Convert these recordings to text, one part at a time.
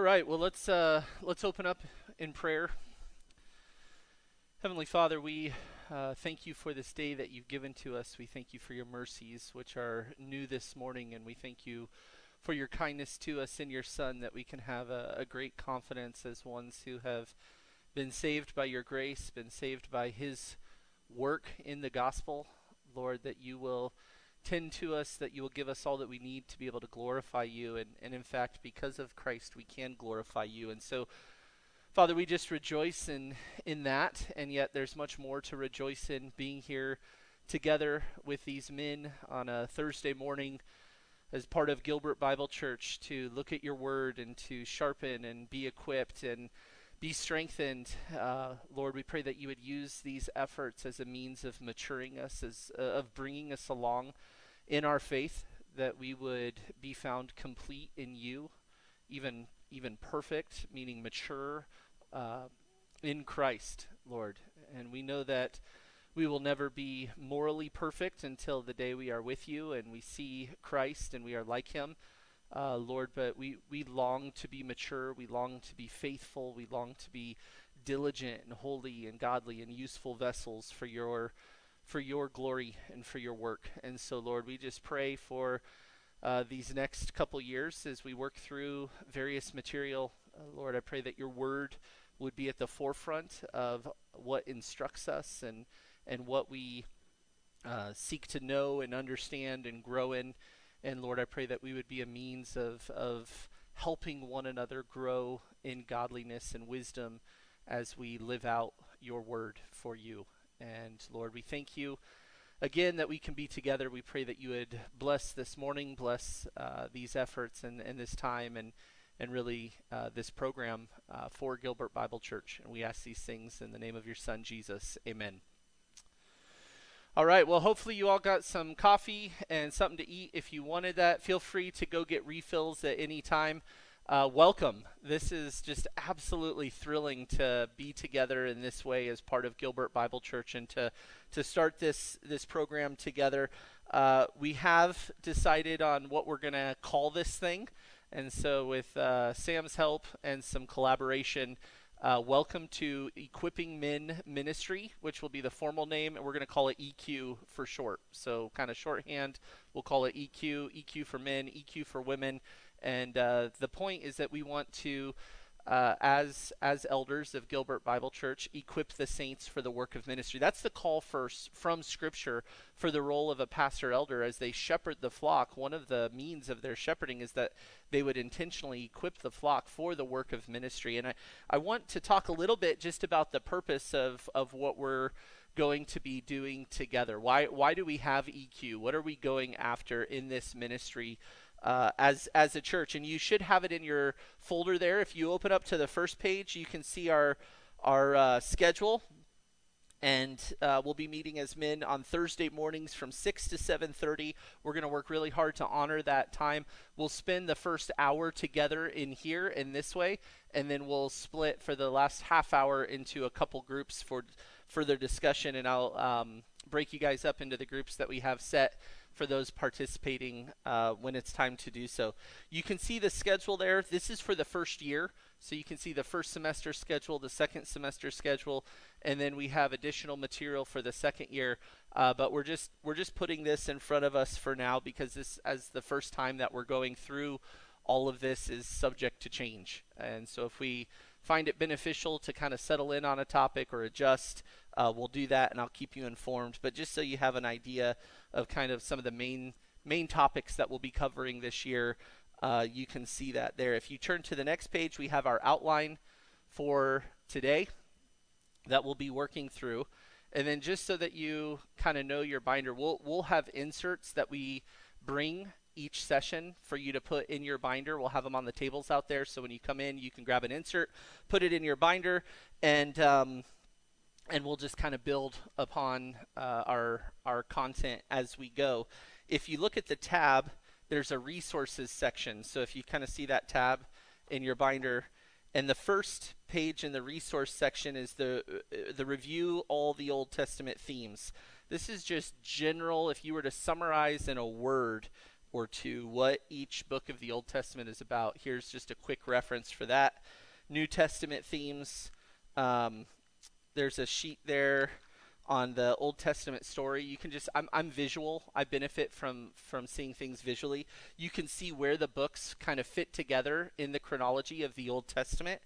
All right, well let's uh, let's open up in prayer. Heavenly Father, we uh, thank you for this day that you've given to us. We thank you for your mercies, which are new this morning, and we thank you for your kindness to us in your Son, that we can have a, a great confidence as ones who have been saved by your grace, been saved by His work in the gospel. Lord, that you will tend to us, that you will give us all that we need to be able to glorify you. And, and in fact, because of Christ, we can glorify you. And so, Father, we just rejoice in, in that. And yet, there's much more to rejoice in being here together with these men on a Thursday morning as part of Gilbert Bible Church to look at your word and to sharpen and be equipped and be strengthened. Uh, Lord, we pray that you would use these efforts as a means of maturing us, as uh, of bringing us along in our faith, that we would be found complete in you, even even perfect, meaning mature uh, in Christ, Lord. And we know that we will never be morally perfect until the day we are with you and we see Christ and we are like Him uh, Lord, but we, we long to be mature. We long to be faithful. We long to be diligent and holy and godly and useful vessels for your for your glory and for your work. And so, Lord, we just pray for uh, these next couple years as we work through various material. Uh, Lord, I pray that your word would be at the forefront of what instructs us and and what we uh, seek to know and understand and grow in. And Lord, I pray that we would be a means of, of helping one another grow in godliness and wisdom as we live out your word for you. And Lord, we thank you again that we can be together. We pray that you would bless this morning, bless uh, these efforts and, and this time, and and really uh, this program uh, for Gilbert Bible Church. And we ask these things in the name of your Son Jesus. Amen. All right, well, hopefully you all got some coffee and something to eat. If you wanted that, feel free to go get refills at any time. Uh, welcome. This is just absolutely thrilling to be together in this way as part of Gilbert Bible Church and to, to start this, this program together. Uh, we have decided on what we're going to call this thing. And so, with uh, Sam's help and some collaboration, uh, welcome to Equipping Men Ministry, which will be the formal name, and we're going to call it EQ for short. So, kind of shorthand, we'll call it EQ, EQ for men, EQ for women. And uh, the point is that we want to uh, as as elders of Gilbert Bible Church, equip the saints for the work of ministry. That's the call first from Scripture for the role of a pastor elder as they shepherd the flock. One of the means of their shepherding is that they would intentionally equip the flock for the work of ministry. And I, I want to talk a little bit just about the purpose of, of what we're going to be doing together. Why why do we have EQ? What are we going after in this ministry uh, as as a church, and you should have it in your folder there. If you open up to the first page, you can see our our uh, schedule, and uh, we'll be meeting as men on Thursday mornings from six to seven thirty. We're going to work really hard to honor that time. We'll spend the first hour together in here in this way, and then we'll split for the last half hour into a couple groups for further discussion, and I'll um, break you guys up into the groups that we have set for those participating uh, when it's time to do so. You can see the schedule there. This is for the first year. So you can see the first semester schedule, the second semester schedule, and then we have additional material for the second year. Uh, but we're just we're just putting this in front of us for now because this as the first time that we're going through all of this is subject to change. And so if we find it beneficial to kind of settle in on a topic or adjust, uh, we'll do that and I'll keep you informed. But just so you have an idea of kind of some of the main main topics that we'll be covering this year, uh, you can see that there. If you turn to the next page, we have our outline for today that we'll be working through. And then just so that you kind of know your binder, we'll we'll have inserts that we bring each session for you to put in your binder. We'll have them on the tables out there, so when you come in, you can grab an insert, put it in your binder, and um, and we'll just kind of build upon uh, our our content as we go. If you look at the tab, there's a resources section. So if you kind of see that tab in your binder, and the first page in the resource section is the uh, the review all the Old Testament themes. This is just general. If you were to summarize in a word or two, what each book of the Old Testament is about. Here's just a quick reference for that. New Testament themes. Um, there's a sheet there on the Old Testament story. You can just I'm I'm visual. I benefit from from seeing things visually. You can see where the books kind of fit together in the chronology of the Old Testament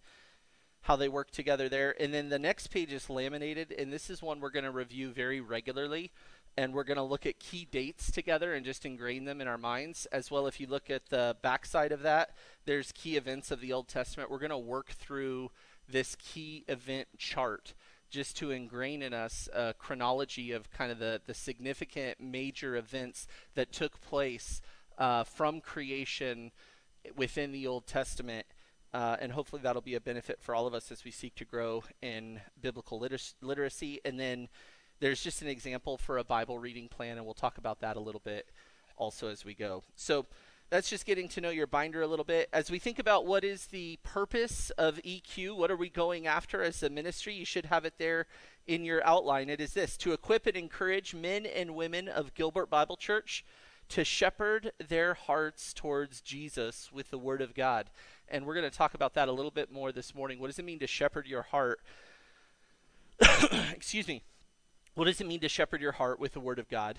how they work together there. And then the next page is laminated, and this is one we're going to review very regularly. And we're going to look at key dates together and just ingrain them in our minds. As well, if you look at the backside of that, there's key events of the Old Testament. We're going to work through this key event chart just to ingrain in us a chronology of kind of the, the significant major events that took place uh, from creation within the Old Testament uh, and hopefully that'll be a benefit for all of us as we seek to grow in biblical liter- literacy. And then there's just an example for a Bible reading plan, and we'll talk about that a little bit also as we go. So that's just getting to know your binder a little bit. As we think about what is the purpose of EQ, what are we going after as a ministry, you should have it there in your outline. It is this to equip and encourage men and women of Gilbert Bible Church to shepherd their hearts towards Jesus with the Word of God and we're going to talk about that a little bit more this morning. What does it mean to shepherd your heart? Excuse me. What does it mean to shepherd your heart with the Word of God?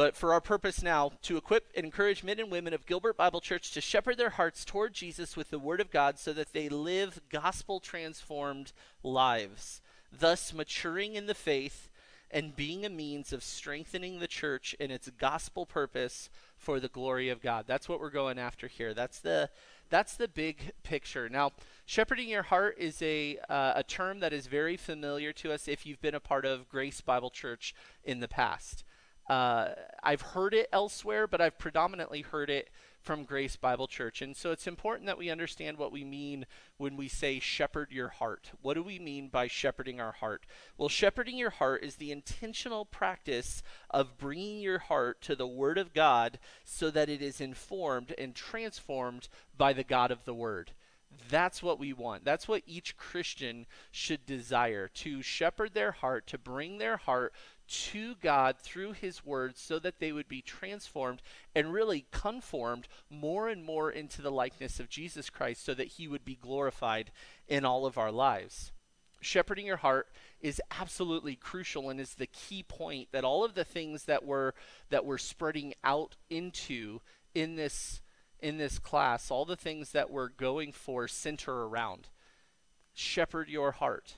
But for our purpose now, to equip and encourage men and women of Gilbert Bible Church to shepherd their hearts toward Jesus with the Word of God so that they live gospel transformed lives, thus maturing in the faith and being a means of strengthening the church in its gospel purpose for the glory of God. That's what we're going after here. That's the that's the big picture. Now, shepherding your heart is a uh, a term that is very familiar to us if you've been a part of Grace Bible Church in the past. Uh, I've heard it elsewhere, but I've predominantly heard it from Grace Bible Church. And so it's important that we understand what we mean when we say shepherd your heart. What do we mean by shepherding our heart? Well, shepherding your heart is the intentional practice of bringing your heart to the Word of God so that it is informed and transformed by the God of the Word. That's what we want. That's what each Christian should desire to shepherd their heart, to bring their heart to God through His Word so that they would be transformed and really conformed more and more into the likeness of Jesus Christ so that He would be glorified in all of our lives. Shepherding your heart is absolutely crucial and is the key point that all of the things that we're that we're spreading out into in this in this class, all the things that we're going for center around. Shepherd your heart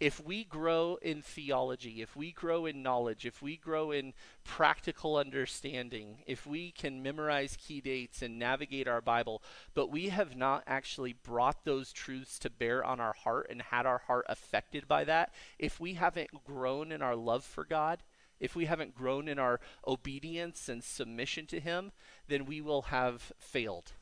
if we grow in theology, if we grow in knowledge, if we grow in practical understanding, if we can memorize key dates and navigate our Bible, but we have not actually brought those truths to bear on our heart and had our heart affected by that, if we haven't grown in our love for God, if we haven't grown in our obedience and submission to Him, then we will have failed.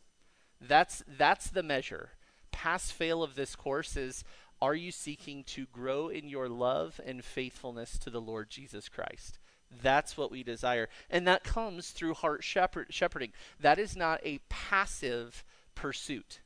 That's that's the measure. Pass fail of this course is are you seeking to grow in your love and faithfulness to the Lord Jesus Christ? That's what we desire. And that comes through heart shepherd, shepherding. That is not a passive pursuit.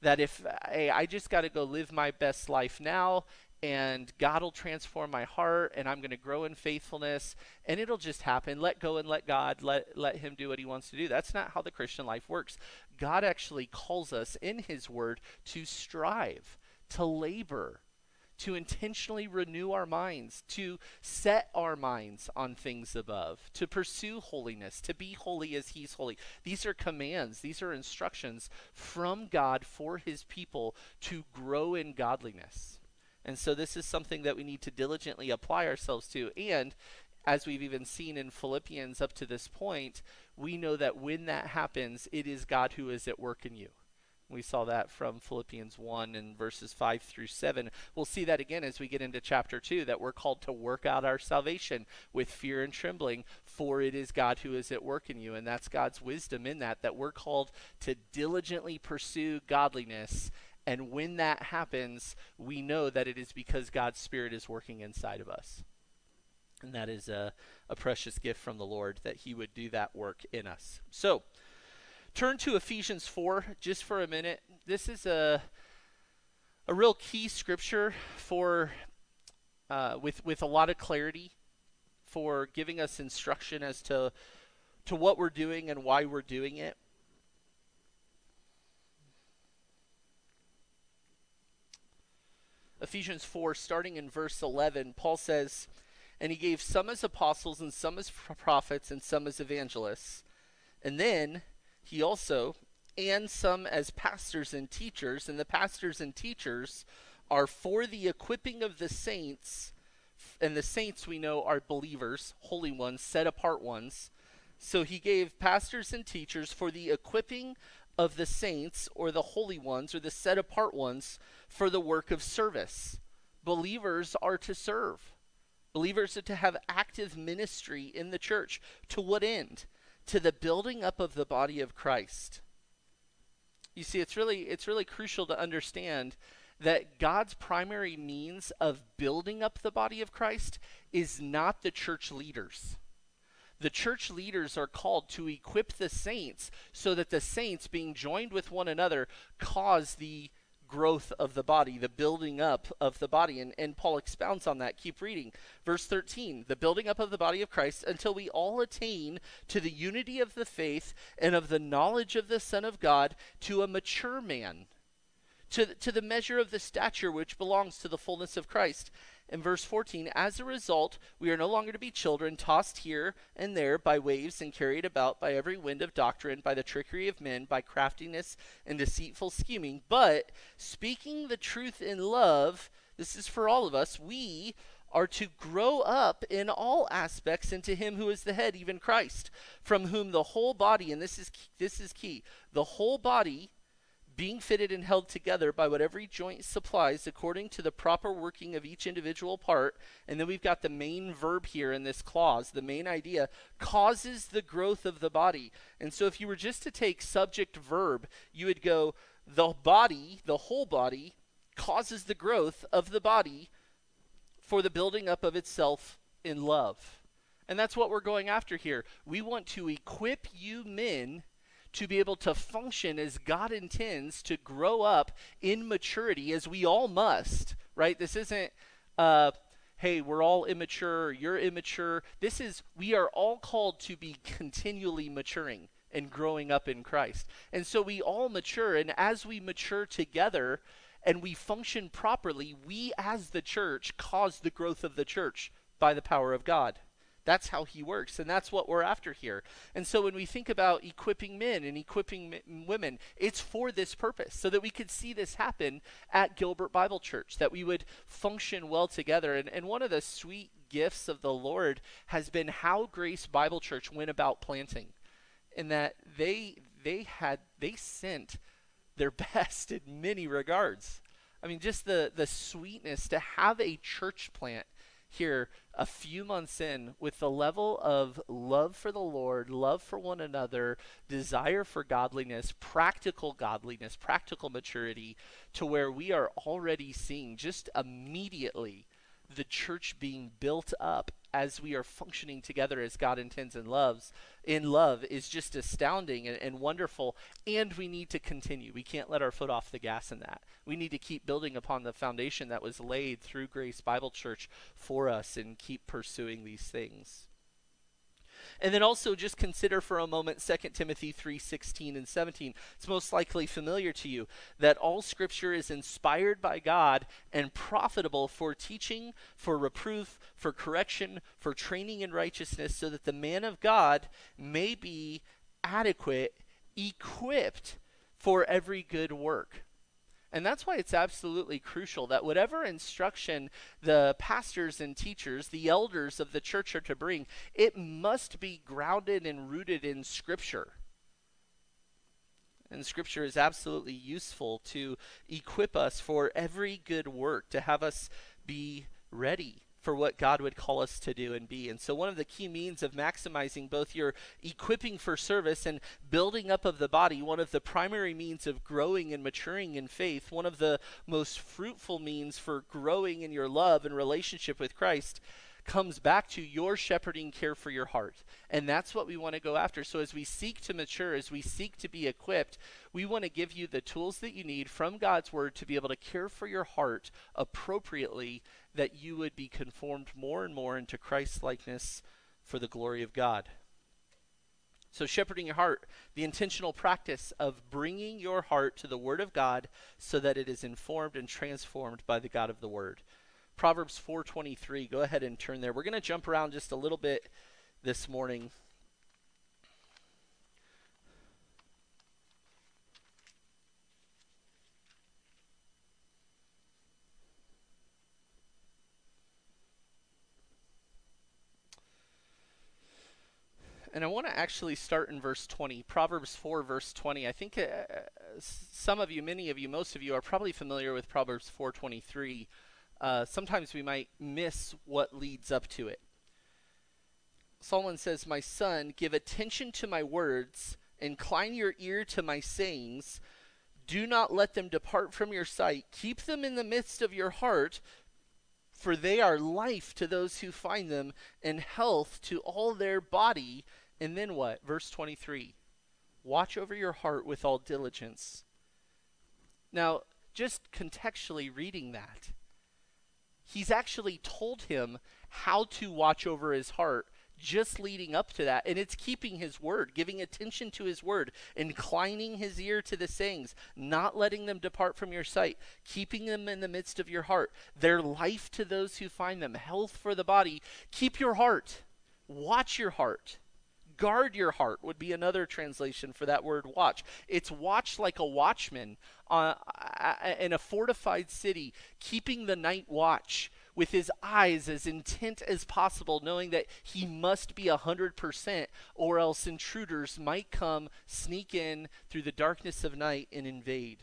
That if hey, I just got to go live my best life now and God will transform my heart and I'm going to grow in faithfulness and it'll just happen. Let go and let God, let, let Him do what He wants to do. That's not how the Christian life works. God actually calls us in His Word to strive to labor, to intentionally renew our minds, to set our minds on things above, to pursue holiness, to be holy as He's holy. These are commands, these are instructions from God for His people to grow in godliness. And so, this is something that we need to diligently apply ourselves to. And as we've even seen in Philippians up to this point, we know that when that happens, it is God who is at work in you. We saw that from Philippians 1 and verses 5 through 7. We'll see that again as we get into chapter 2 that we're called to work out our salvation with fear and trembling, for it is God who is at work in you. And that's God's wisdom in that, that we're called to diligently pursue godliness. And when that happens, we know that it is because God's Spirit is working inside of us. And that is a, a precious gift from the Lord that He would do that work in us. So, turn to Ephesians 4 just for a minute. This is a a real key scripture for uh, with with a lot of clarity for giving us instruction as to to what we're doing and why we're doing it. Ephesians 4, starting in verse 11, Paul says, And he gave some as apostles, and some as prophets, and some as evangelists. And then he also, and some as pastors and teachers, and the pastors and teachers are for the equipping of the saints. And the saints we know are believers, holy ones, set apart ones. So he gave pastors and teachers for the equipping of the saints or the holy ones or the set apart ones for the work of service. Believers are to serve. Believers are to have active ministry in the church. To what end? To the building up of the body of Christ. You see, it's really it's really crucial to understand that God's primary means of building up the body of Christ is not the church leaders the church leaders are called to equip the saints so that the saints, being joined with one another, cause the growth of the body, the building up of the body. And, and Paul expounds on that. Keep reading. Verse 13 the building up of the body of Christ until we all attain to the unity of the faith and of the knowledge of the Son of God to a mature man, to, to the measure of the stature which belongs to the fullness of Christ in verse 14, as a result, we are no longer to be children, tossed here and there by waves and carried about by every wind of doctrine, by the trickery of men, by craftiness and deceitful scheming. But speaking the truth in love, this is for all of us, we are to grow up in all aspects into him who is the head even Christ from whom the whole body and this is this is key the whole body being fitted and held together by what every joint supplies according to the proper working of each individual part. And then we've got the main verb here in this clause, the main idea, causes the growth of the body. And so if you were just to take subject verb, you would go, the body, the whole body, causes the growth of the body for the building up of itself in love. And that's what we're going after here. We want to equip you men to be able to function as God intends to grow up in maturity, as we all must, right? This isn't, uh, hey, we're all immature, you're immature. This is, we are all called to be continually maturing and growing up in Christ. And so we all mature, and as we mature together and we function properly, we as the church cause the growth of the church by the power of God. That's how he works, and that's what we're after here. And so when we think about equipping men and equipping m- women, it's for this purpose, so that we could see this happen at Gilbert Bible Church, that we would function well together. And, and one of the sweet gifts of the Lord has been how Grace Bible Church went about planting, in that they they had they sent their best in many regards. I mean, just the the sweetness to have a church plant here a few months in with the level of love for the Lord, love for one another, desire for godliness, practical godliness, practical maturity, to where we are already seeing just immediately the church being built up as we are functioning together as God intends and loves in love is just astounding and, and, wonderful and we need to continue. We can't let our foot off the gas in that. We need to keep building upon the foundation that was laid through grace bible church for us and keep pursuing these things and then also just consider for a moment 2 Timothy 3:16 and 17. It's most likely familiar to you that all scripture is inspired by God and profitable for teaching, for reproof, for correction, for training in righteousness so that the man of God may be adequate, equipped for every good work. And that's why it's absolutely crucial that whatever instruction the pastors and teachers, the elders of the church are to bring, it must be grounded and rooted in Scripture. And Scripture is absolutely useful to equip us for every good work, to have us be ready for what God would call us to do and be. And so, one of the key means of maximizing both your equipping for service and building up of the body, one of the primary means of growing and maturing in faith, one of the most fruitful means for growing in your love and relationship with Christ comes back to your shepherding care for your heart. And that's what we want to go after. So as we seek to mature, as we seek to be equipped, we want to give you the tools that you need from God's word to be able to care for your heart appropriately that you would be conformed more and more into Christ's likeness for the glory of God. So, shepherding your heart, the intentional practice of bringing your heart to the Word of God so that it is informed and transformed by the God of the Word. Proverbs 4:23. Go ahead and turn there. We're going to jump around just a little bit this morning. and I want to actually start in verse 20, Proverbs 4, verse 20. I think uh, some of you, many of you, most of you are probably familiar with Proverbs 4:23. Uh, sometimes we might miss what leads up to it. Solomon says, "My son, give attention to my words, incline your ear to my sayings. Do not let them depart from your sight. Keep them in the midst of your heart." For they are life to those who find them, and health to all their body. And then what? Verse 23 Watch over your heart with all diligence. Now, just contextually reading that, he's actually told him how to watch over his heart just leading up to that. And it's keeping his word, giving attention to his word, inclining his ear to the sayings, not letting them depart from your sight, keeping them in the midst of your heart. Their life to those who find them, health for the body. Keep your heart, watch your heart guard your heart would be another translation for that word watch. It's watch like a watchman uh, in a fortified city, keeping the night watch with his eyes as intent as possible, knowing that he must be a 100%, or else intruders might come, sneak in through the darkness of night, and invade.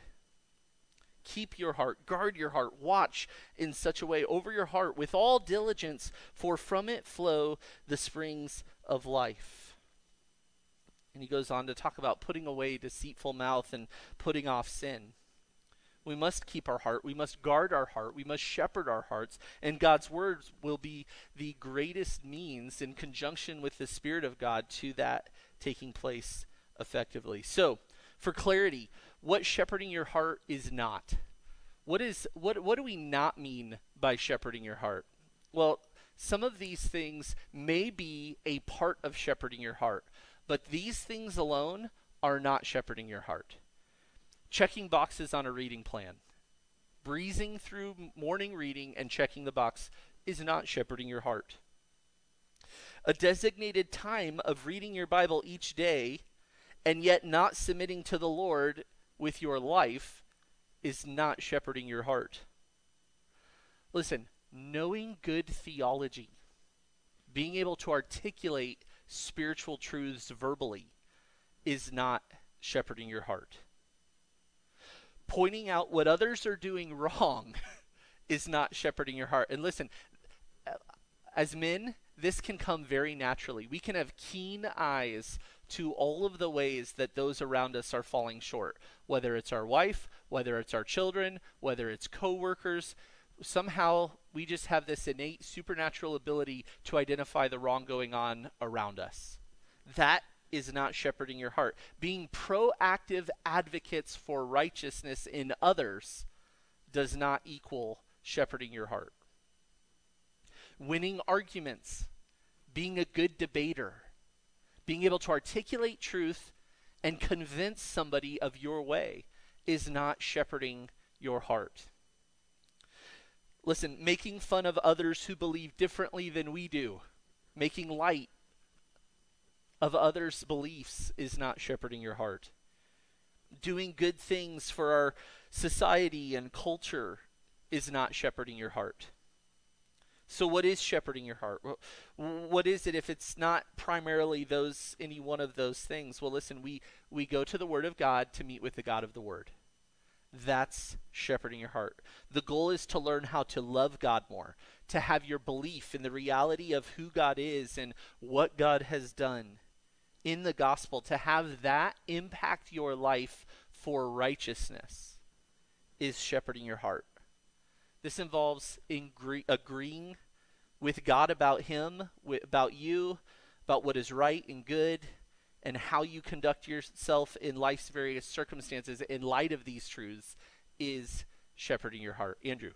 Keep your heart, guard your heart, watch in such a way over your heart with all diligence, for from it flow the springs of life. And he goes on to talk about putting away deceitful mouth and putting off sin. We must keep our heart. We must guard our heart. We must shepherd our hearts. And God's words will be the greatest means in conjunction with the Spirit of God to that taking place effectively. So, for clarity, what shepherding your heart is not. What is what what do we not mean by shepherding your heart? Well, some of these things may be a part of shepherding your heart. But these things alone are not shepherding your heart. Checking boxes on a reading plan, breezing through morning reading and checking the box is not shepherding your heart. A designated time of reading your Bible each day and yet not submitting to the Lord with your life is not shepherding your heart. Listen, knowing good theology, being able to articulate spiritual truths verbally is not shepherding your heart. Pointing out what others are doing wrong is not shepherding your heart. And listen, as men, this can come very naturally. We can have keen eyes to all of the ways that those around us are falling short, whether it's our wife, whether it's our children, whether it's coworkers. Somehow we just have this innate supernatural ability to identify the wrong going on around us. That is not shepherding your heart. Being proactive advocates for righteousness in others does not equal shepherding your heart. Winning arguments, being a good debater, being able to articulate truth and convince somebody of your way is not shepherding your heart. Listen, making fun of others who believe differently than we do, making light of others' beliefs is not shepherding your heart. Doing good things for our society and culture is not shepherding your heart. So what is shepherding your heart? What is it if it's not primarily those any one of those things? Well, listen, we we go to the word of God to meet with the God of the word. That's shepherding your heart. The goal is to learn how to love God more, to have your belief in the reality of who God is and what God has done in the gospel, to have that impact your life for righteousness is shepherding your heart. This involves agreeing with God about Him, about you, about what is right and good, and how you conduct yourself in life's various circumstances in light of these truths is shepherding your heart. Andrew.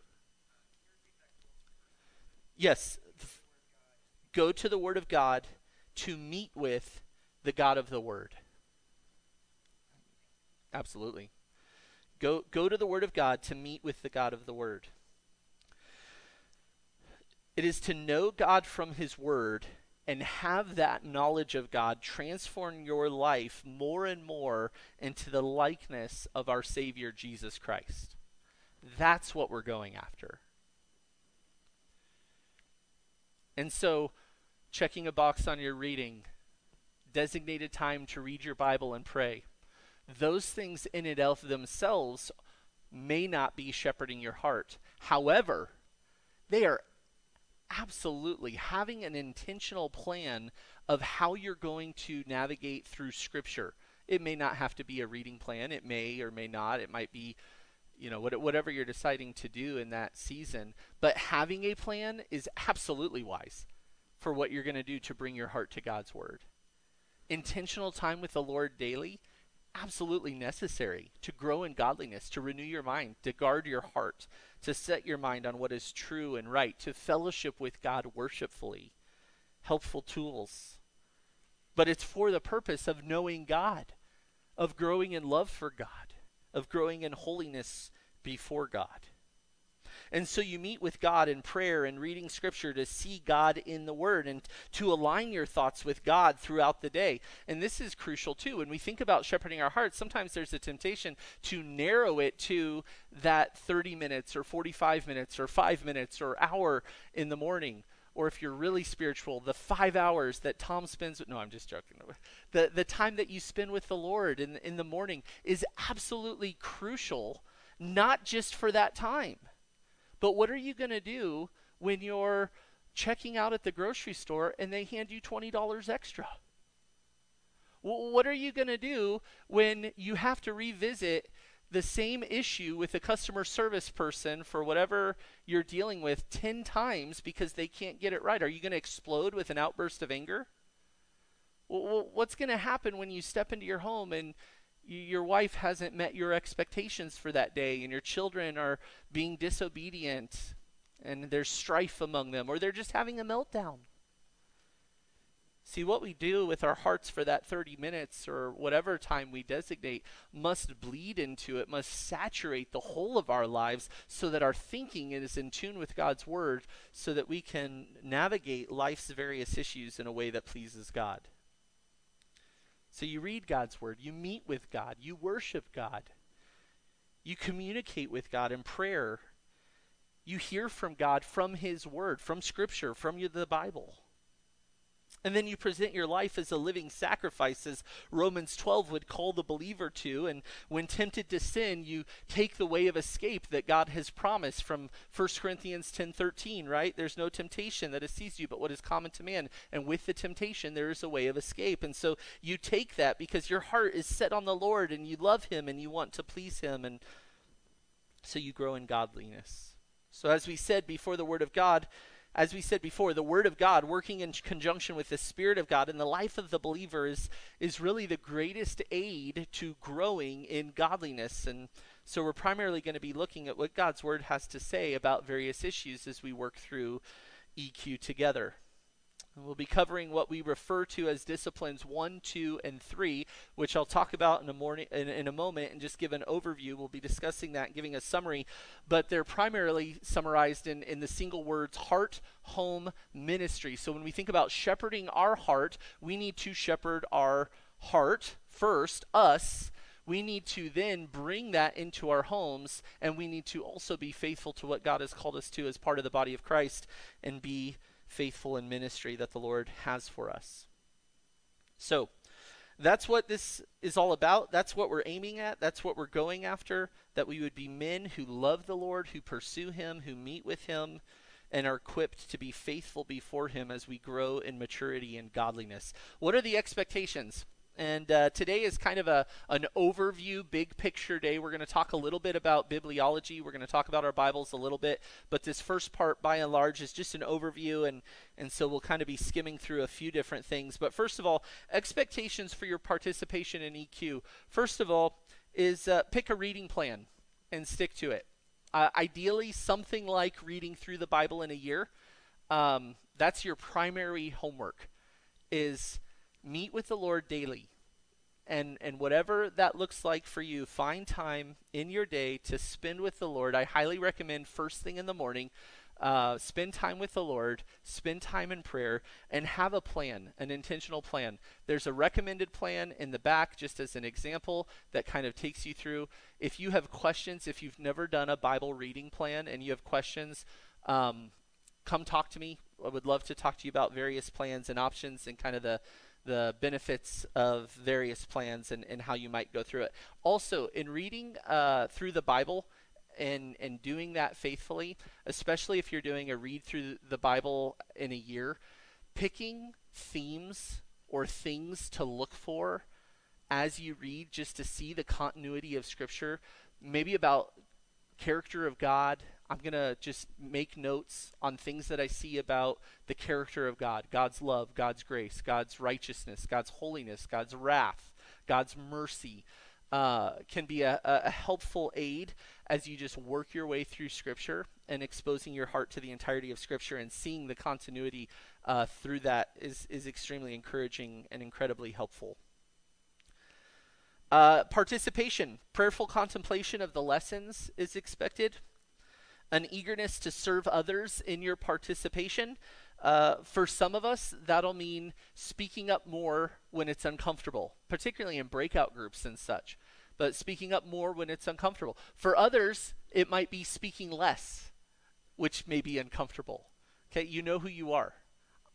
Yes. Go to the Word of God to meet with the God of the Word. Absolutely. Go, go to the Word of God to meet with the God of the Word. It is to know God from His Word and have that knowledge of God transform your life more and more into the likeness of our Savior Jesus Christ. That's what we're going after. And so, checking a box on your reading, designated time to read your Bible and pray, those things in and of themselves may not be shepherding your heart. However, they are absolutely having an intentional plan of how you're going to navigate through Scripture. It may not have to be a reading plan, it may or may not. It might be you know whatever you're deciding to do in that season but having a plan is absolutely wise for what you're going to do to bring your heart to God's word intentional time with the Lord daily absolutely necessary to grow in godliness to renew your mind to guard your heart to set your mind on what is true and right to fellowship with God worshipfully helpful tools but it's for the purpose of knowing God of growing in love for God of growing in holiness before God. And so you meet with God in prayer and reading scripture to see God in the word and to align your thoughts with God throughout the day. And this is crucial too. When we think about shepherding our hearts, sometimes there's a temptation to narrow it to that 30 minutes or 45 minutes or 5 minutes or hour in the morning or if you're really spiritual, the five hours that Tom spends with, no, I'm just joking. The, the time that you spend with the Lord in, in the morning is absolutely crucial, not just for that time. But what are you going to do when you're checking out at the grocery store and they hand you $20 extra? what are you going to do when you have to revisit the same issue with a customer service person for whatever you're dealing with 10 times because they can't get it right? Are you going to explode with an outburst of anger? What's going to happen when you step into your home and your wife hasn't met your expectations for that day and your children are being disobedient and there's strife among them or they're just having a meltdown? See, what we do with our hearts for that 30 minutes or whatever time we designate must bleed into it, must saturate the whole of our lives so that our thinking is in tune with God's Word so that we can navigate life's various issues in a way that pleases God. So you read God's Word, you meet with God, you worship God, you communicate with God in prayer, you hear from God from His Word, from Scripture, from the Bible. And then you present your life as a living sacrifice, as Romans 12 would call the believer to. And when tempted to sin, you take the way of escape that God has promised from 1 Corinthians 10:13, right? There's no temptation that has seized you, but what is common to man. And with the temptation, there is a way of escape. And so you take that because your heart is set on the Lord and you love Him and you want to please Him. And so you grow in godliness. So, as we said before the Word of God, as we said before, the Word of God working in conjunction with the Spirit of God in the life of the believer is, is really the greatest aid to growing in godliness. And so we're primarily going to be looking at what God's Word has to say about various issues as we work through EQ together. We'll be covering what we refer to as disciplines 1, 2, and 3, which I'll talk about in a, morning, in, in, a moment and just give an overview. We'll be discussing that, giving a summary, but they're primarily summarized in, in the single words heart, home, ministry. So when we think about shepherding our heart, we need to shepherd our heart first, us. We need to then bring that into our homes, and we need to also be faithful to what God has called us to as part of the body of Christ and be faithful in ministry that the Lord has for us. So, that's what this is all about. That's what we're aiming at. That's what we're going after. That we would be men who love the Lord, who pursue Him, who meet with Him, and are equipped to be faithful before Him as we grow in maturity and godliness. What are the expectations? And uh, today is kind of a an overview, big picture day. We're going to talk a little bit about bibliology. We're going to talk about our Bibles a little bit, but this first part, by and large, is just an overview, and and so we'll kind of be skimming through a few different things. But first of all, expectations for your participation in EQ. First of all, is uh, pick a reading plan and stick to it. Uh, ideally, something like reading through the Bible in a year. Um, that's your primary homework. Is meet with the Lord daily. And, and whatever that looks like for you, find time in your day to spend with the Lord. I highly recommend first thing in the morning uh, spend time with the Lord, spend time in prayer, and have a plan, an intentional plan. There's a recommended plan in the back, just as an example, that kind of takes you through. If you have questions, if you've never done a Bible reading plan and you have questions, um, come talk to me. I would love to talk to you about various plans and options and kind of the the benefits of various plans and, and how you might go through it. Also, in reading uh, through the Bible, and and doing that faithfully, especially if you're doing a read through the Bible in a year, picking themes or things to look for as you read just to see the continuity of scripture, maybe about character of God. I'm going to just make notes on things that I see about the character of God, God's love, God's grace, God's righteousness, God's holiness, God's wrath, God's mercy. Uh, can be a, a helpful aid as you just work your way through Scripture and exposing your heart to the entirety of Scripture and seeing the continuity uh, through that is, is extremely encouraging and incredibly helpful. Uh, participation, prayerful contemplation of the lessons is expected. An eagerness to serve others in your participation. Uh, for some of us, that'll mean speaking up more when it's uncomfortable, particularly in breakout groups and such but speaking up more when it's uncomfortable. For others, it might be speaking less, which may be uncomfortable. Okay, you know who you are.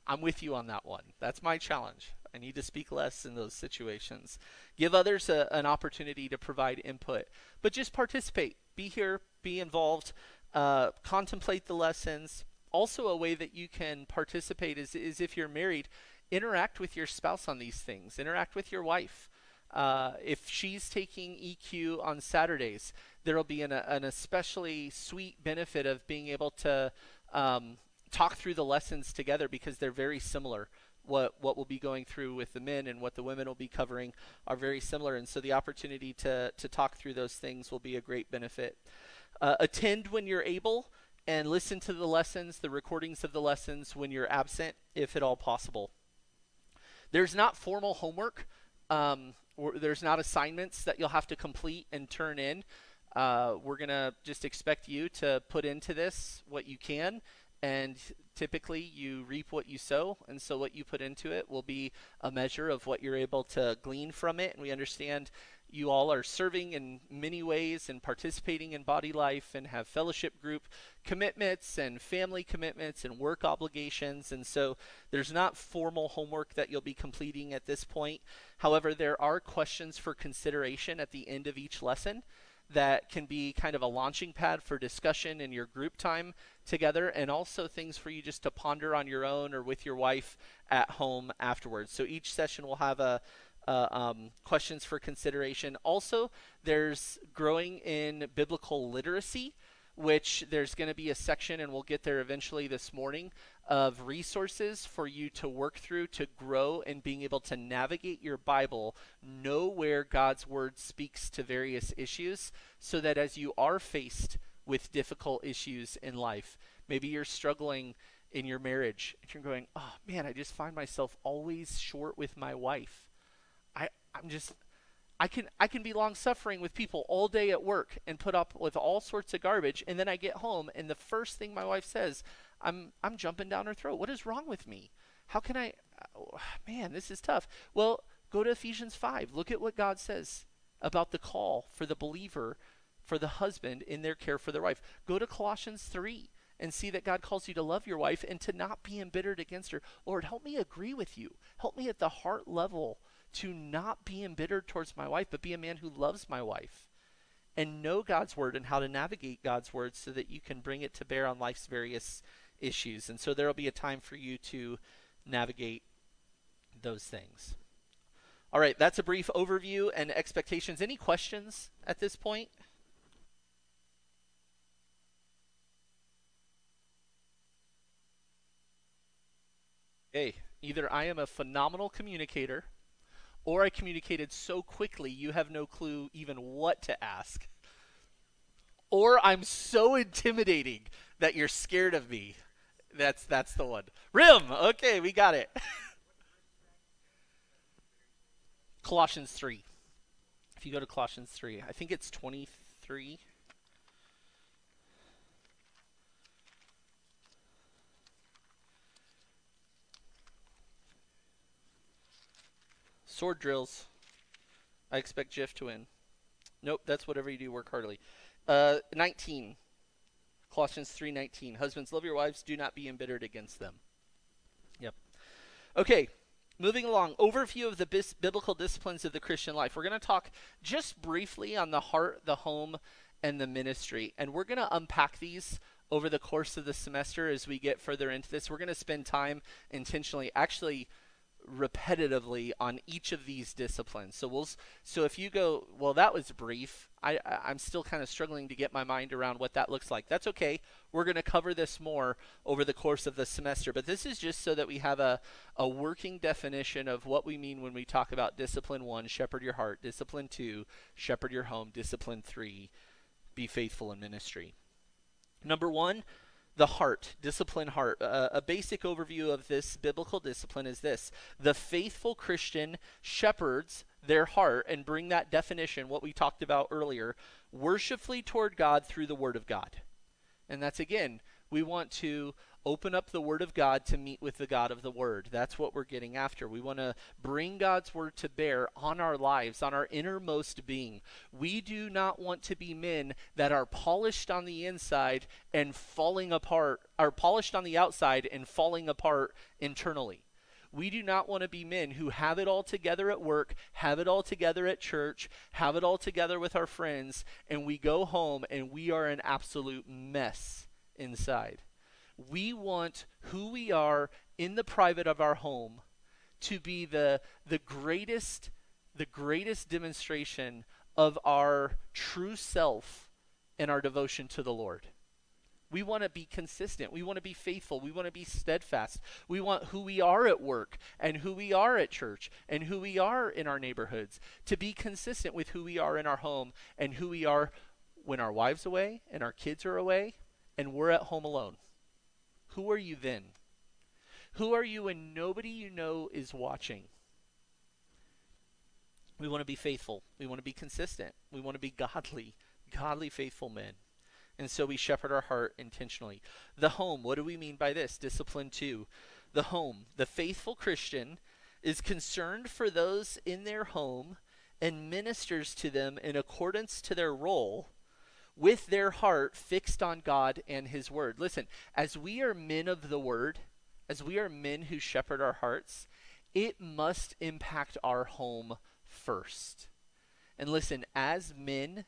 I'm with you on that one. That's my challenge. I need to speak less in those situations. Give others a, an opportunity to provide input, but just participate. Be here, be involved, uh, contemplate the lessons. Also, a way that you can participate is, is if you're married, interact with your spouse on these things, interact with your wife. Uh, if she's taking EQ on Saturdays, there will be an, an especially sweet benefit of being able to um, talk through the lessons together because they're very similar. What what we'll be going through with the men and what the women will be covering are very similar, and so the opportunity to to talk through those things will be a great benefit. Uh, attend when you're able and listen to the lessons, the recordings of the lessons when you're absent, if at all possible. There's not formal homework. Um, there's not assignments that you'll have to complete and turn in. Uh, we're going to just expect you to put into this what you can. And typically, you reap what you sow. And so, what you put into it will be a measure of what you're able to glean from it. And we understand you all are serving in many ways and participating in body life and have fellowship group commitments and family commitments and work obligations. And so there's not formal homework that you'll be completing at this point. However, there are questions for consideration at the end of each lesson that can be kind of a launching pad for discussion in your group time together and also things for you just to ponder on your own or with your wife at home afterwards. So each session will have a uh, um, questions for consideration. Also, there's growing in biblical literacy, which there's going to be a section, and we'll get there eventually this morning, of resources for you to work through to grow in being able to navigate your Bible, know where God's Word speaks to various issues, so that as you are faced with difficult issues in life, maybe you're struggling in your marriage and you're going, oh man, I just find myself always short with my wife I'm just I can I can be long suffering with people all day at work and put up with all sorts of garbage and then I get home and the first thing my wife says I'm I'm jumping down her throat. What is wrong with me? How can I oh, man, this is tough. Well, go to Ephesians 5. Look at what God says about the call for the believer for the husband in their care for their wife. Go to Colossians 3 and see that God calls you to love your wife and to not be embittered against her. Lord, help me agree with you. Help me at the heart level to not be embittered towards my wife, but be a man who loves my wife and know God's word and how to navigate God's word so that you can bring it to bear on life's various issues. And so there will be a time for you to navigate those things. All right, that's a brief overview and expectations. Any questions at this point? Hey, either I am a phenomenal communicator or I communicated so quickly you have no clue even what to ask. Or I'm so intimidating that you're scared of me. That's that's the one. Rim. Okay, we got it. Colossians 3. If you go to Colossians 3, I think it's 23. Sword drills. I expect Jeff to win. Nope, that's whatever you do. Work heartily. Uh, 19. Colossians 3:19. Husbands, love your wives. Do not be embittered against them. Yep. Okay. Moving along, overview of the bis- biblical disciplines of the Christian life. We're going to talk just briefly on the heart, the home, and the ministry. And we're going to unpack these over the course of the semester as we get further into this. We're going to spend time intentionally actually repetitively on each of these disciplines. So we'll so if you go, well, that was brief. I I'm still kind of struggling to get my mind around what that looks like. That's okay. We're going to cover this more over the course of the semester, but this is just so that we have a a working definition of what we mean when we talk about discipline 1, shepherd your heart, discipline 2, shepherd your home, discipline 3, be faithful in ministry. Number 1, the heart, discipline heart. Uh, a basic overview of this biblical discipline is this the faithful Christian shepherds their heart and bring that definition, what we talked about earlier, worshipfully toward God through the Word of God. And that's again, we want to open up the Word of God to meet with the God of the Word. That's what we're getting after. We want to bring God's Word to bear on our lives, on our innermost being. We do not want to be men that are polished on the inside and falling apart, are polished on the outside and falling apart internally. We do not want to be men who have it all together at work, have it all together at church, have it all together with our friends, and we go home and we are an absolute mess inside. We want who we are in the private of our home to be the the greatest the greatest demonstration of our true self and our devotion to the Lord. We want to be consistent. We want to be faithful. We want to be steadfast. We want who we are at work and who we are at church and who we are in our neighborhoods to be consistent with who we are in our home and who we are when our wives away and our kids are away and we're at home alone. Who are you then? Who are you when nobody you know is watching? We want to be faithful. We want to be consistent. We want to be godly, godly, faithful men. And so we shepherd our heart intentionally. The home, what do we mean by this? Discipline 2. The home, the faithful Christian is concerned for those in their home and ministers to them in accordance to their role with their heart fixed on God and His Word. Listen, as we are men of the Word, as we are men who shepherd our hearts, it must impact our home first. And listen, as men,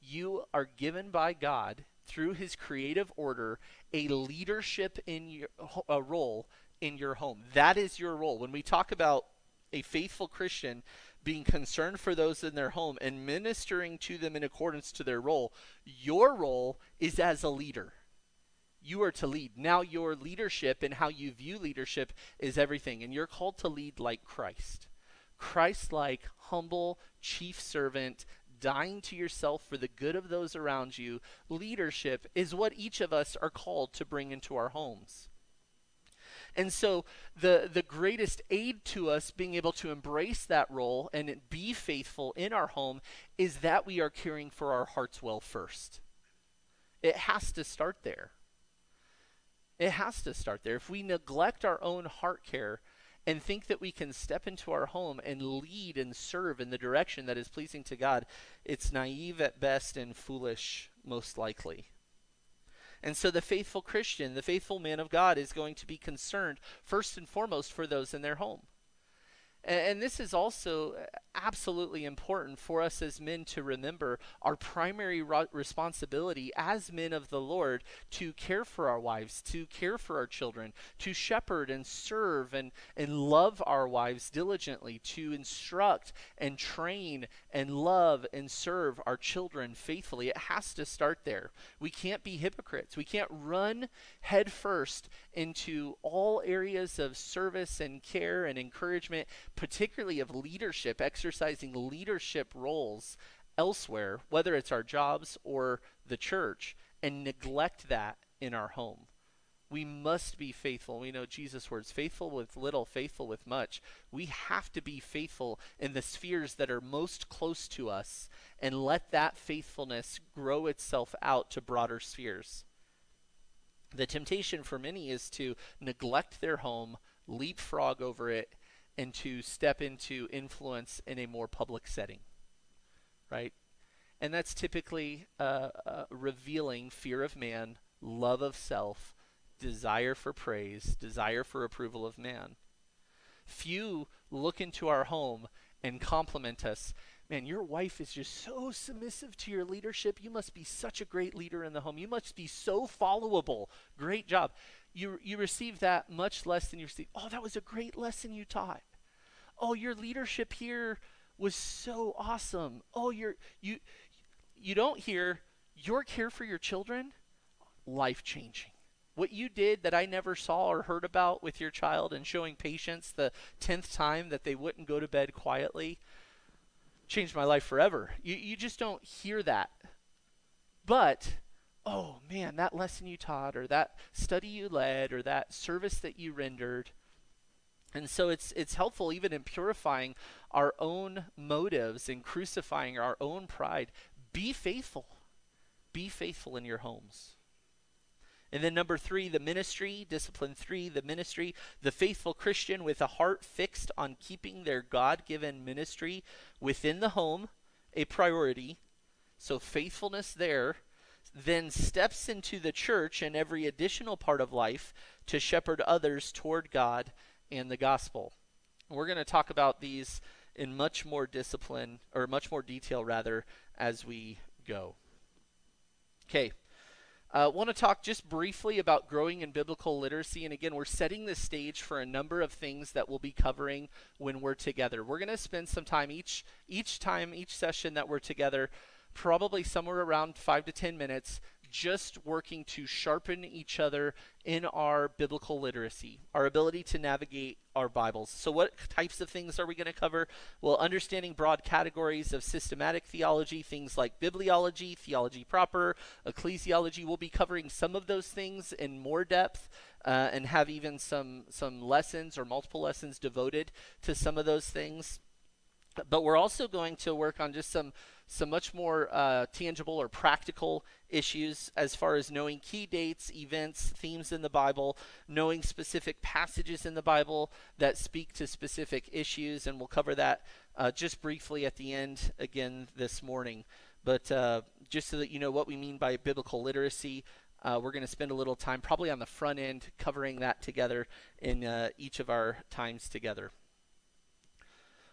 you are given by God through His creative order a leadership in your a role in your home. That is your role. When we talk about a faithful Christian, being concerned for those in their home and ministering to them in accordance to their role. Your role is as a leader. You are to lead. Now, your leadership and how you view leadership is everything, and you're called to lead like Christ. Christ like, humble, chief servant, dying to yourself for the good of those around you. Leadership is what each of us are called to bring into our homes. And so the the greatest aid to us being able to embrace that role and be faithful in our home is that we are caring for our hearts well first. It has to start there. It has to start there. If we neglect our own heart care and think that we can step into our home and lead and serve in the direction that is pleasing to God, it's naive at best and foolish most likely. And so the faithful Christian, the faithful man of God, is going to be concerned first and foremost for those in their home. And, this is also uh, absolutely important for us as men to remember our primary responsibility as men of the Lord to care for our wives, to care for our children, to shepherd and serve and, and love our wives diligently, to instruct and train and love and serve our children faithfully. It has to start there. We can't be hypocrites. We can't run headfirst into all areas of service and care and encouragement particularly of leadership, exercising leadership roles elsewhere, whether it's our jobs or the church, and neglect that in our home. We must be faithful. We know Jesus' words faithful with little, faithful with much. We have to be faithful in the spheres that are most close to us and let that faithfulness grow itself out to broader spheres. The temptation for many is to neglect their home, leapfrog over it, and to step into influence in a more public setting. Right? And that's typically uh, uh, revealing fear of man, love of self, desire for praise, desire for approval of man. Few look into our home and compliment us. Man, your wife is just so submissive to your leadership. You must be such a great leader in the home. You must be so followable. Great job. You, you receive that much less than you receive. Oh, that was a great lesson you taught. Oh, your leadership here was so awesome. Oh, you're, you, you don't hear your care for your children, life changing what you did that I never saw or heard about with your child and showing patience the 10th time that they wouldn't go to bed quietly changed my life forever. You, you just don't hear that. But, oh man, that lesson you taught, or that study you led, or that service that you rendered. And so it's it's helpful even in purifying our own motives and crucifying our own pride. Be faithful. Be faithful in your homes. And then number three, the ministry, discipline three, the ministry, the faithful Christian with a heart fixed on keeping their God given ministry within the home a priority. So faithfulness there, then steps into the church and every additional part of life to shepherd others toward God and the gospel. we're going to talk about these in much more discipline, or much more detail rather, as we go. Okay. I uh, want to talk just briefly about growing in biblical literacy. And again, we're setting the stage for a number of things that we'll be covering when we're together. We're going to spend some time each each time, each session that we're together, probably somewhere around five to ten minutes, just working to sharpen each other in our biblical literacy, our ability to navigate our Bibles. So, what types of things are we going to cover? Well, understanding broad categories of systematic theology, things like bibliology, theology proper, ecclesiology. We'll be covering some of those things in more depth. Uh, and have even some some lessons or multiple lessons devoted to some of those things but we're also going to work on just some some much more uh, tangible or practical issues as far as knowing key dates, events, themes in the Bible, knowing specific passages in the Bible that speak to specific issues, and we'll cover that uh, just briefly at the end again this morning. But uh, just so that you know what we mean by biblical literacy, uh, we're going to spend a little time, probably on the front end, covering that together in uh, each of our times together.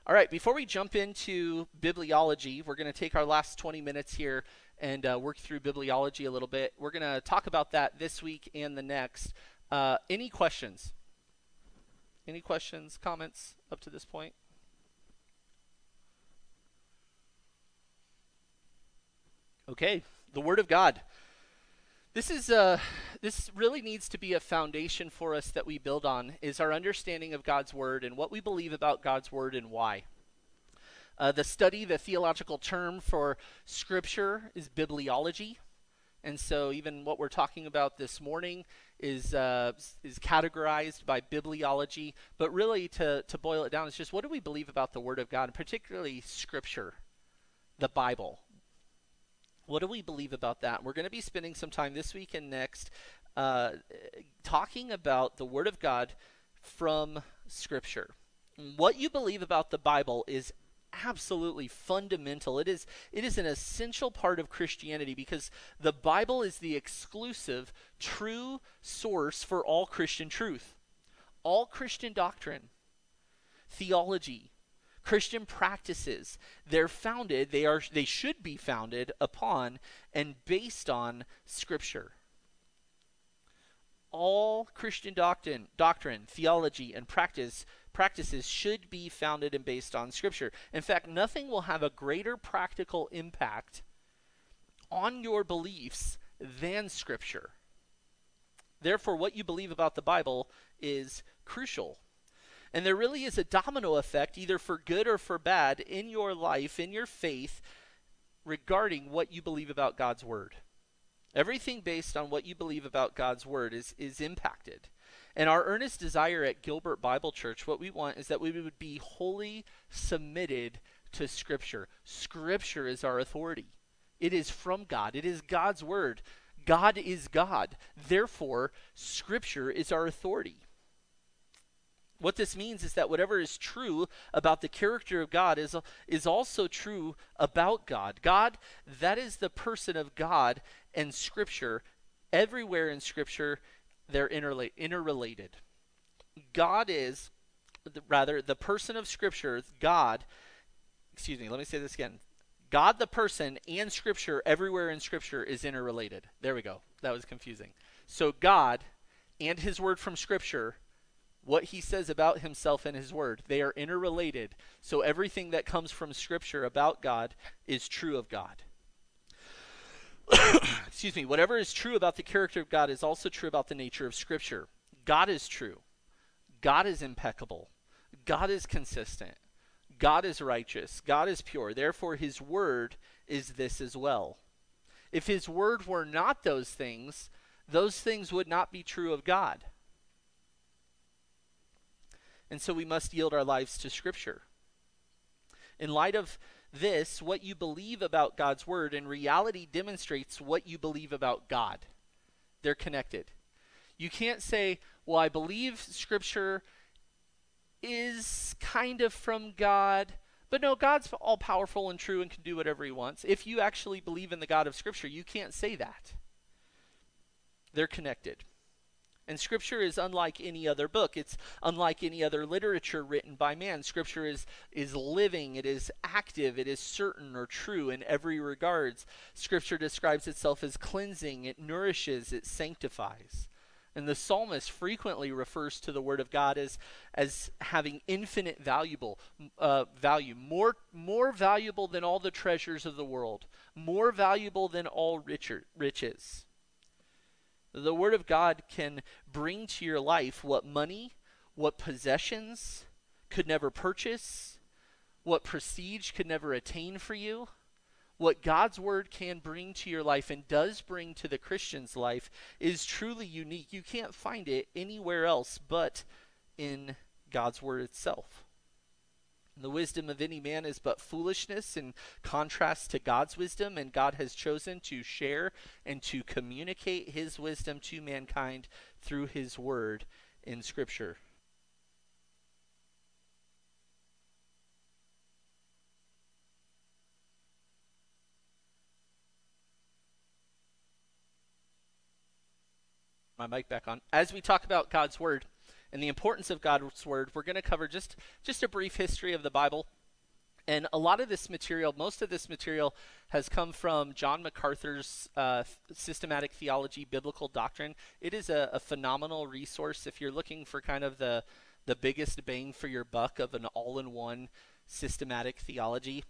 All right, before we jump into bibliology, we're going to take our last 20 minutes here and uh, work through bibliology a little bit. We're going to talk about that this week and the next. Uh, any questions? Any questions, comments up to this point? Okay, the Word of God. This is uh, this really needs to be a foundation for us that we build on is our understanding of God's word and what we believe about God's word and why. Uh, the study, the theological term for scripture is bibliology. And so, even what we're talking about this morning is uh, is categorized by bibliology. But really, to to boil it down, it's just what do we believe about the Word of God, and particularly Scripture, the Bible. What do we believe about that? We're going to be spending some time this week and next uh, talking about the Word of God from Scripture. What you believe about the Bible is absolutely fundamental. It is it is an essential part of Christianity because the Bible is the exclusive true source for all Christian truth. All Christian doctrine, theology, Christian practices, they're founded, they are they should be founded upon and based on scripture. All Christian doctrine, doctrine, theology and practice practices should be founded and based on scripture. In fact, nothing will have a greater practical impact on your beliefs than scripture. Therefore, what you believe about the Bible is crucial and there really is a domino effect, either for good or for bad, in your life, in your faith, regarding what you believe about God's Word. Everything based on what you believe about God's word is, is impacted. And our earnest desire at Gilbert Bible Church, what we want is that we would be wholly submitted to Scripture. Scripture is our authority, it is from God, it is God's word. God is God. Therefore, Scripture is our authority. What this means is that whatever is true about the character of God is, is also true about God. God, that is the person of God and Scripture. Everywhere in Scripture, they're interla- interrelated. God is, rather, the person of Scripture, God, excuse me, let me say this again. God, the person, and Scripture, everywhere in Scripture, is interrelated. There we go. That was confusing. So, God and His Word from Scripture what he says about himself and his word. They are interrelated. So everything that comes from Scripture about God is true of God. Excuse me. Whatever is true about the character of God is also true about the nature of Scripture. God is true. God is impeccable. God is consistent. God is righteous. God is pure. Therefore, his word is this as well. If his word were not those things, those things would not be true of God. And so we must yield our lives to Scripture. In light of this, what you believe about God's Word in reality demonstrates what you believe about God. They're connected. You can't say, well, I believe Scripture is kind of from God, but no, God's all powerful and true and can do whatever He wants. If you actually believe in the God of Scripture, you can't say that. They're connected. And Scripture is unlike any other book. It's unlike any other literature written by man. Scripture is, is living, it is active, it is certain or true in every regards. Scripture describes itself as cleansing, it nourishes, it sanctifies. And the psalmist frequently refers to the Word of God as, as having infinite valuable uh, value, more, more valuable than all the treasures of the world, more valuable than all richer, riches. The Word of God can bring to your life what money, what possessions could never purchase, what prestige could never attain for you. What God's Word can bring to your life and does bring to the Christian's life is truly unique. You can't find it anywhere else but in God's Word itself. The wisdom of any man is but foolishness in contrast to God's wisdom, and God has chosen to share and to communicate his wisdom to mankind through his word in Scripture. My mic back on. As we talk about God's word, and the importance of God's word, we're going to cover just just a brief history of the Bible. And a lot of this material, most of this material, has come from John MacArthur's uh, Systematic Theology, Biblical Doctrine. It is a, a phenomenal resource if you're looking for kind of the the biggest bang for your buck of an all-in-one systematic theology.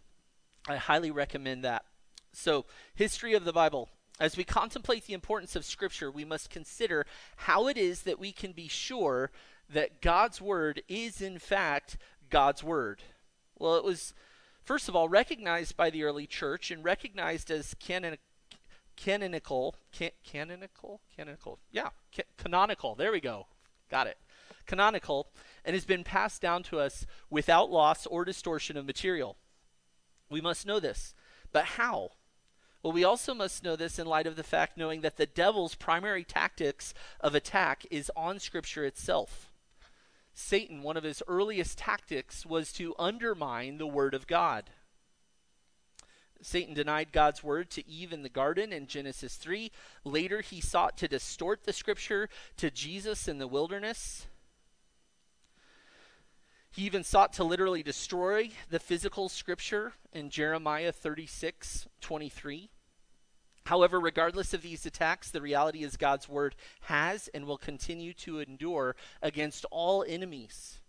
I highly recommend that. So, history of the Bible. As we contemplate the importance of Scripture, we must consider how it is that we can be sure that God's Word is, in fact, God's Word. Well, it was, first of all, recognized by the early church and recognized as canon, canonical. Can, canonical? Canonical. Yeah, ca- canonical. There we go. Got it. Canonical, and has been passed down to us without loss or distortion of material. We must know this. But how? Well, we also must know this in light of the fact knowing that the devil's primary tactics of attack is on Scripture itself. Satan, one of his earliest tactics was to undermine the Word of God. Satan denied God's word to Eve in the garden in Genesis 3. Later, he sought to distort the scripture to Jesus in the wilderness. He even sought to literally destroy the physical scripture in Jeremiah 36 23. However, regardless of these attacks, the reality is God's word has and will continue to endure against all enemies.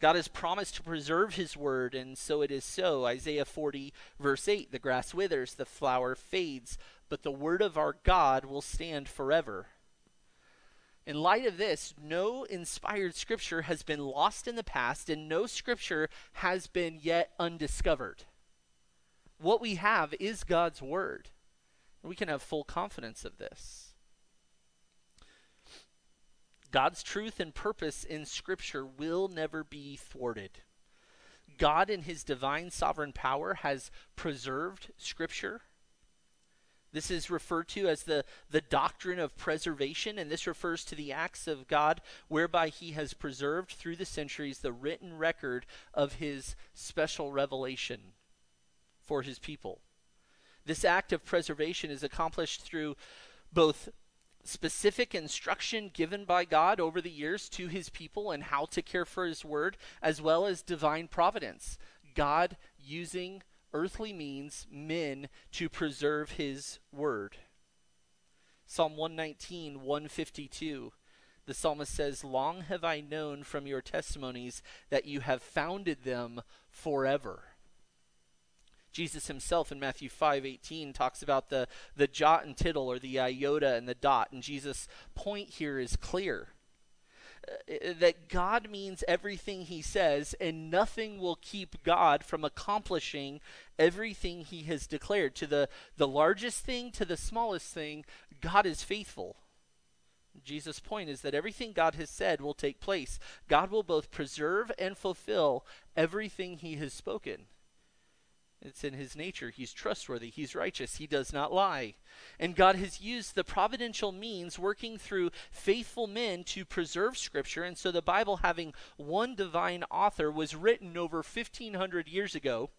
God has promised to preserve his word, and so it is so. Isaiah 40, verse 8 The grass withers, the flower fades, but the word of our God will stand forever. In light of this, no inspired scripture has been lost in the past, and no scripture has been yet undiscovered. What we have is God's Word. We can have full confidence of this. God's truth and purpose in Scripture will never be thwarted. God, in His divine sovereign power, has preserved Scripture. This is referred to as the, the doctrine of preservation, and this refers to the acts of God whereby He has preserved through the centuries the written record of His special revelation for His people. This act of preservation is accomplished through both specific instruction given by God over the years to his people and how to care for his word, as well as divine providence. God using earthly means, men, to preserve his word. Psalm 119, 152. The psalmist says, Long have I known from your testimonies that you have founded them forever. Jesus himself in Matthew 5:18 talks about the the jot and tittle or the iota and the dot and Jesus point here is clear that God means everything he says and nothing will keep God from accomplishing everything he has declared to the the largest thing to the smallest thing God is faithful Jesus' point is that everything God has said will take place. God will both preserve and fulfill everything he has spoken. It's in his nature. He's trustworthy. He's righteous. He does not lie. And God has used the providential means working through faithful men to preserve Scripture. And so the Bible, having one divine author, was written over 1,500 years ago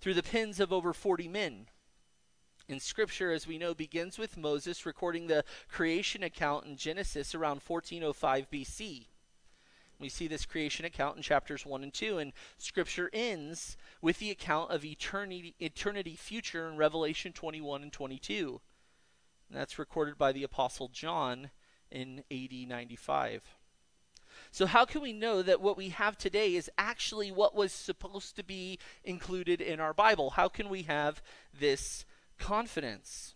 through the pens of over 40 men. And Scripture, as we know, begins with Moses recording the creation account in Genesis around 1405 BC. We see this creation account in chapters 1 and 2, and Scripture ends with the account of eternity, eternity future in Revelation 21 and 22. And that's recorded by the Apostle John in AD 95. So, how can we know that what we have today is actually what was supposed to be included in our Bible? How can we have this confidence?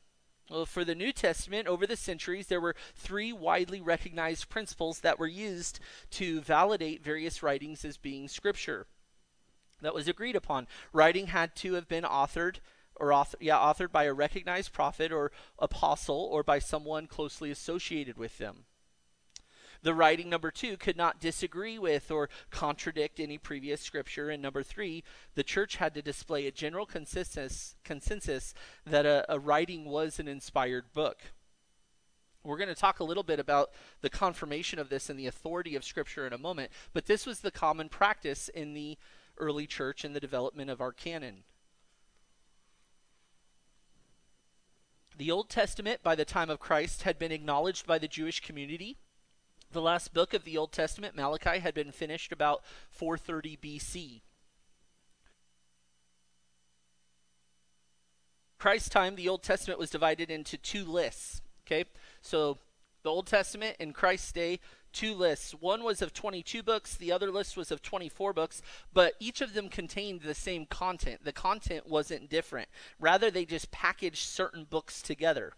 Well, for the New Testament, over the centuries, there were three widely recognized principles that were used to validate various writings as being scripture. That was agreed upon. Writing had to have been authored or author, yeah, authored by a recognized prophet or apostle or by someone closely associated with them. The writing, number two, could not disagree with or contradict any previous scripture. And number three, the church had to display a general consensus, consensus that a, a writing was an inspired book. We're going to talk a little bit about the confirmation of this and the authority of Scripture in a moment, but this was the common practice in the early church in the development of our canon. The Old Testament, by the time of Christ, had been acknowledged by the Jewish community the last book of the Old Testament, Malachi, had been finished about 430 BC. Christ's time, the Old Testament was divided into two lists. Okay, so the Old Testament in Christ's day, two lists. One was of 22 books, the other list was of 24 books, but each of them contained the same content. The content wasn't different. Rather, they just packaged certain books together.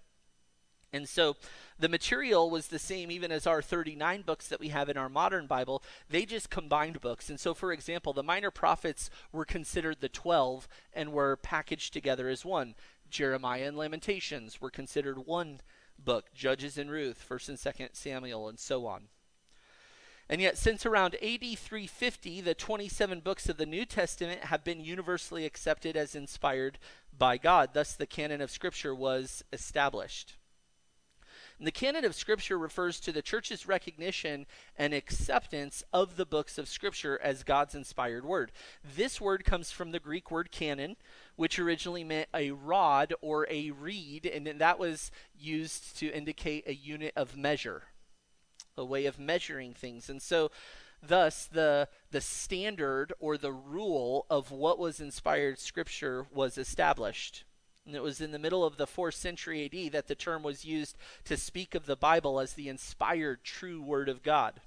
And so the material was the same even as our 39 books that we have in our modern Bible. They just combined books. And so, for example, the minor prophets were considered the 12 and were packaged together as one. Jeremiah and Lamentations were considered one book. Judges and Ruth, 1st and 2nd Samuel, and so on. And yet, since around AD 350, the 27 books of the New Testament have been universally accepted as inspired by God. Thus, the canon of Scripture was established. And the canon of Scripture refers to the church's recognition and acceptance of the books of Scripture as God's inspired word. This word comes from the Greek word canon, which originally meant a rod or a reed, and that was used to indicate a unit of measure, a way of measuring things. And so, thus, the, the standard or the rule of what was inspired Scripture was established. And it was in the middle of the 4th century AD that the term was used to speak of the Bible as the inspired true Word of God.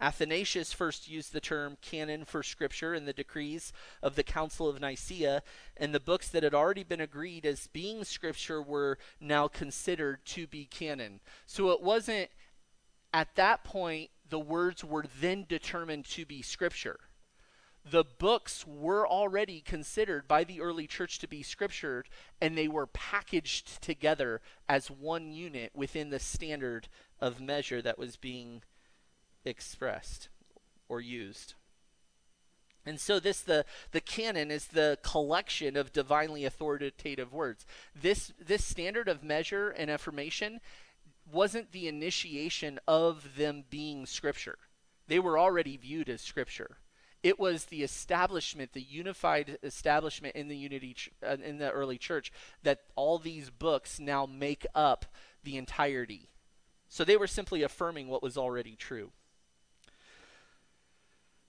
Athanasius first used the term canon for Scripture in the decrees of the Council of Nicaea, and the books that had already been agreed as being Scripture were now considered to be canon. So it wasn't at that point the words were then determined to be Scripture. The books were already considered by the early church to be scriptured, and they were packaged together as one unit within the standard of measure that was being expressed or used. And so this the the canon is the collection of divinely authoritative words. This this standard of measure and affirmation wasn't the initiation of them being scripture. They were already viewed as scripture. It was the establishment, the unified establishment in the unity uh, in the early church that all these books now make up the entirety. So they were simply affirming what was already true.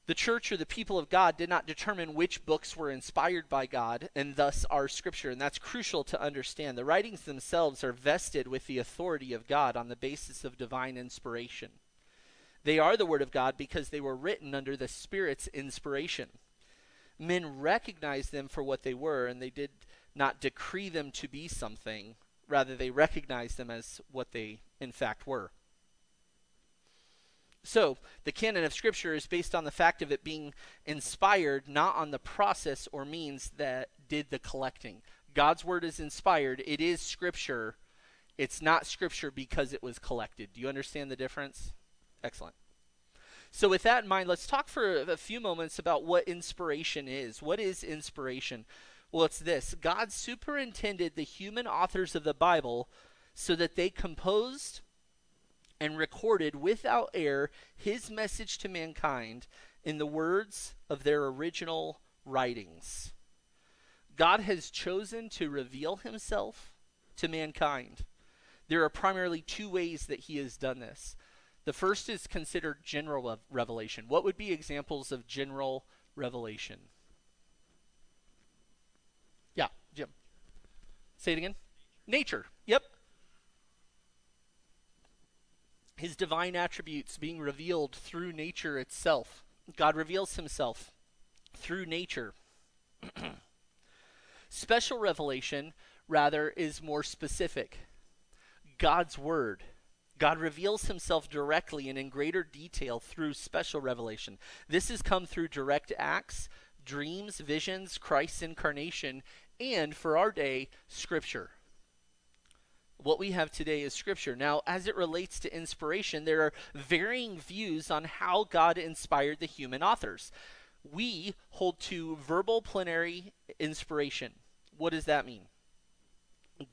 The church or the people of God did not determine which books were inspired by God and thus are scripture, and that's crucial to understand. The writings themselves are vested with the authority of God on the basis of divine inspiration. They are the Word of God because they were written under the Spirit's inspiration. Men recognized them for what they were, and they did not decree them to be something. Rather, they recognized them as what they in fact were. So, the canon of Scripture is based on the fact of it being inspired, not on the process or means that did the collecting. God's Word is inspired, it is Scripture. It's not Scripture because it was collected. Do you understand the difference? Excellent. So, with that in mind, let's talk for a few moments about what inspiration is. What is inspiration? Well, it's this God superintended the human authors of the Bible so that they composed, and recorded without error his message to mankind in the words of their original writings. God has chosen to reveal himself to mankind. There are primarily two ways that he has done this. The first is considered general revelation. What would be examples of general revelation? Yeah, Jim. Say it again. Nature. Yep his divine attributes being revealed through nature itself. God reveals himself through nature. Special revelation, rather, is more specific. God's Word. God reveals himself directly and in greater detail through special revelation. This has come through direct acts, dreams, visions, Christ's incarnation, and for our day, Scripture what we have today is scripture. Now, as it relates to inspiration, there are varying views on how God inspired the human authors. We hold to verbal plenary inspiration. What does that mean?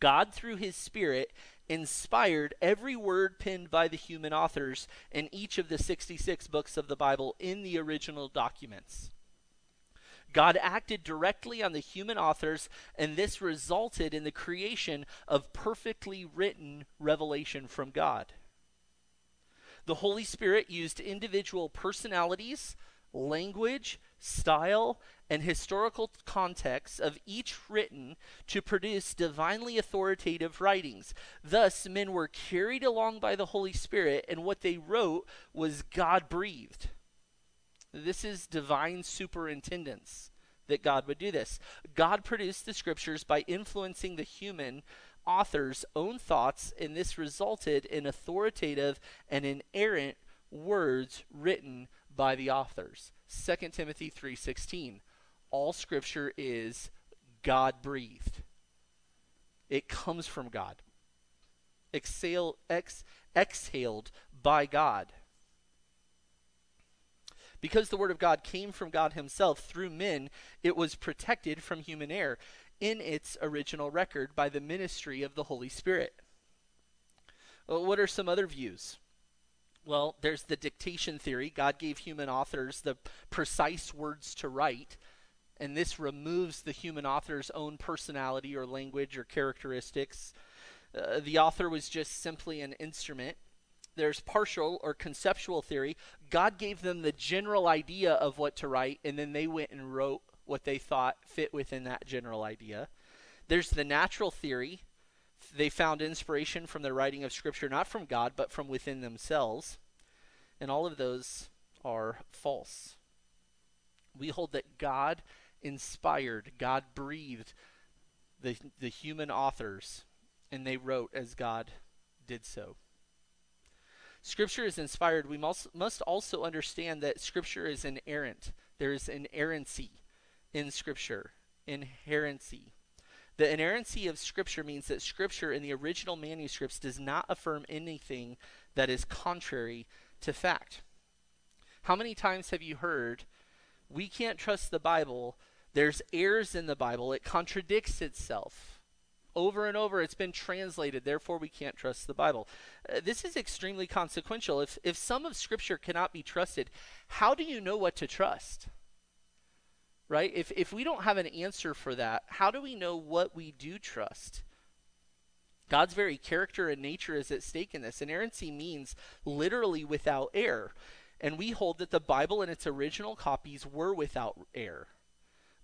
God, through his Spirit, inspired every word penned by the human authors in each of the 66 books of the Bible in the original documents. God acted directly on the human authors, and this resulted in the creation of perfectly written revelation from God. The Holy Spirit used individual personalities, language, style, and historical context of each written to produce divinely authoritative writings. Thus, men were carried along by the Holy Spirit, and what they wrote was God breathed. This is divine superintendence that God would do this. God produced the scriptures by influencing the human author's own thoughts, and this resulted in authoritative and inerrant words written by the authors. 2 Timothy 3:16. All scripture is God breathed. It comes from God. Exhale, ex, exhaled by God. Because the Word of God came from God Himself through men, it was protected from human error in its original record by the ministry of the Holy Spirit. Well, what are some other views? Well, there's the dictation theory. God gave human authors the precise words to write, and this removes the human author's own personality or language or characteristics. Uh, the author was just simply an instrument there's partial or conceptual theory. God gave them the general idea of what to write, and then they went and wrote what they thought fit within that general idea. There's the natural theory. They found inspiration from the writing of Scripture, not from God, but from within themselves. And all of those are false. We hold that God inspired, God breathed the, the human authors, and they wrote as God did so. Scripture is inspired, we must, must also understand that Scripture is inerrant. There's inerrancy in Scripture. Inherency. The inerrancy of Scripture means that Scripture in the original manuscripts does not affirm anything that is contrary to fact. How many times have you heard, we can't trust the Bible, there's errors in the Bible, it contradicts itself? Over and over, it's been translated, therefore, we can't trust the Bible. Uh, this is extremely consequential. If, if some of Scripture cannot be trusted, how do you know what to trust? right? If, if we don't have an answer for that, how do we know what we do trust? God's very character and nature is at stake in this. Inerrancy means literally without error. And we hold that the Bible and its original copies were without error.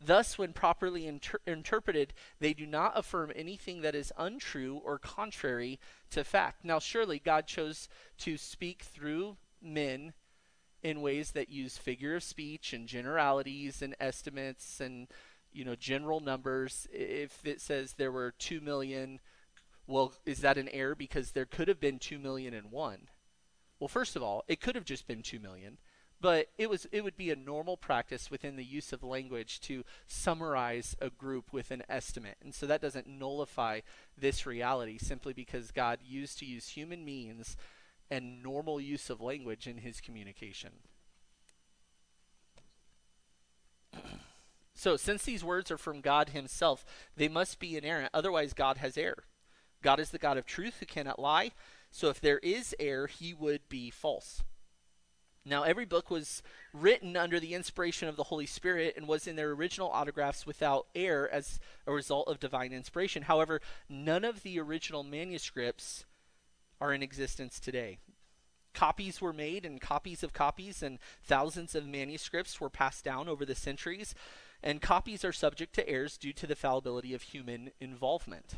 Thus, when properly inter- interpreted, they do not affirm anything that is untrue or contrary to fact. Now, surely God chose to speak through men in ways that use figure of speech and generalities and estimates and you know general numbers. If it says there were 2 million well is that an error? Because there could have been 2 million and one. Well first of all it could have just been 2 million but it was it would be a normal practice within the use of language to summarize a group with an estimate and so that doesn't nullify this reality simply because God used to use human means and normal use of language in his communication. so, since these words are from God himself, they must be inerrant, otherwise, God has error. God is the God of truth who cannot lie, so if there is error, he would be false. Now, every book was written under the inspiration of the Holy Spirit and was in their original autographs without error as a result of divine inspiration. However, none of the original manuscripts are in existence today. Copies were made, and copies of copies, and thousands of manuscripts were passed down over the centuries, and copies are subject to errors due to the fallibility of human involvement.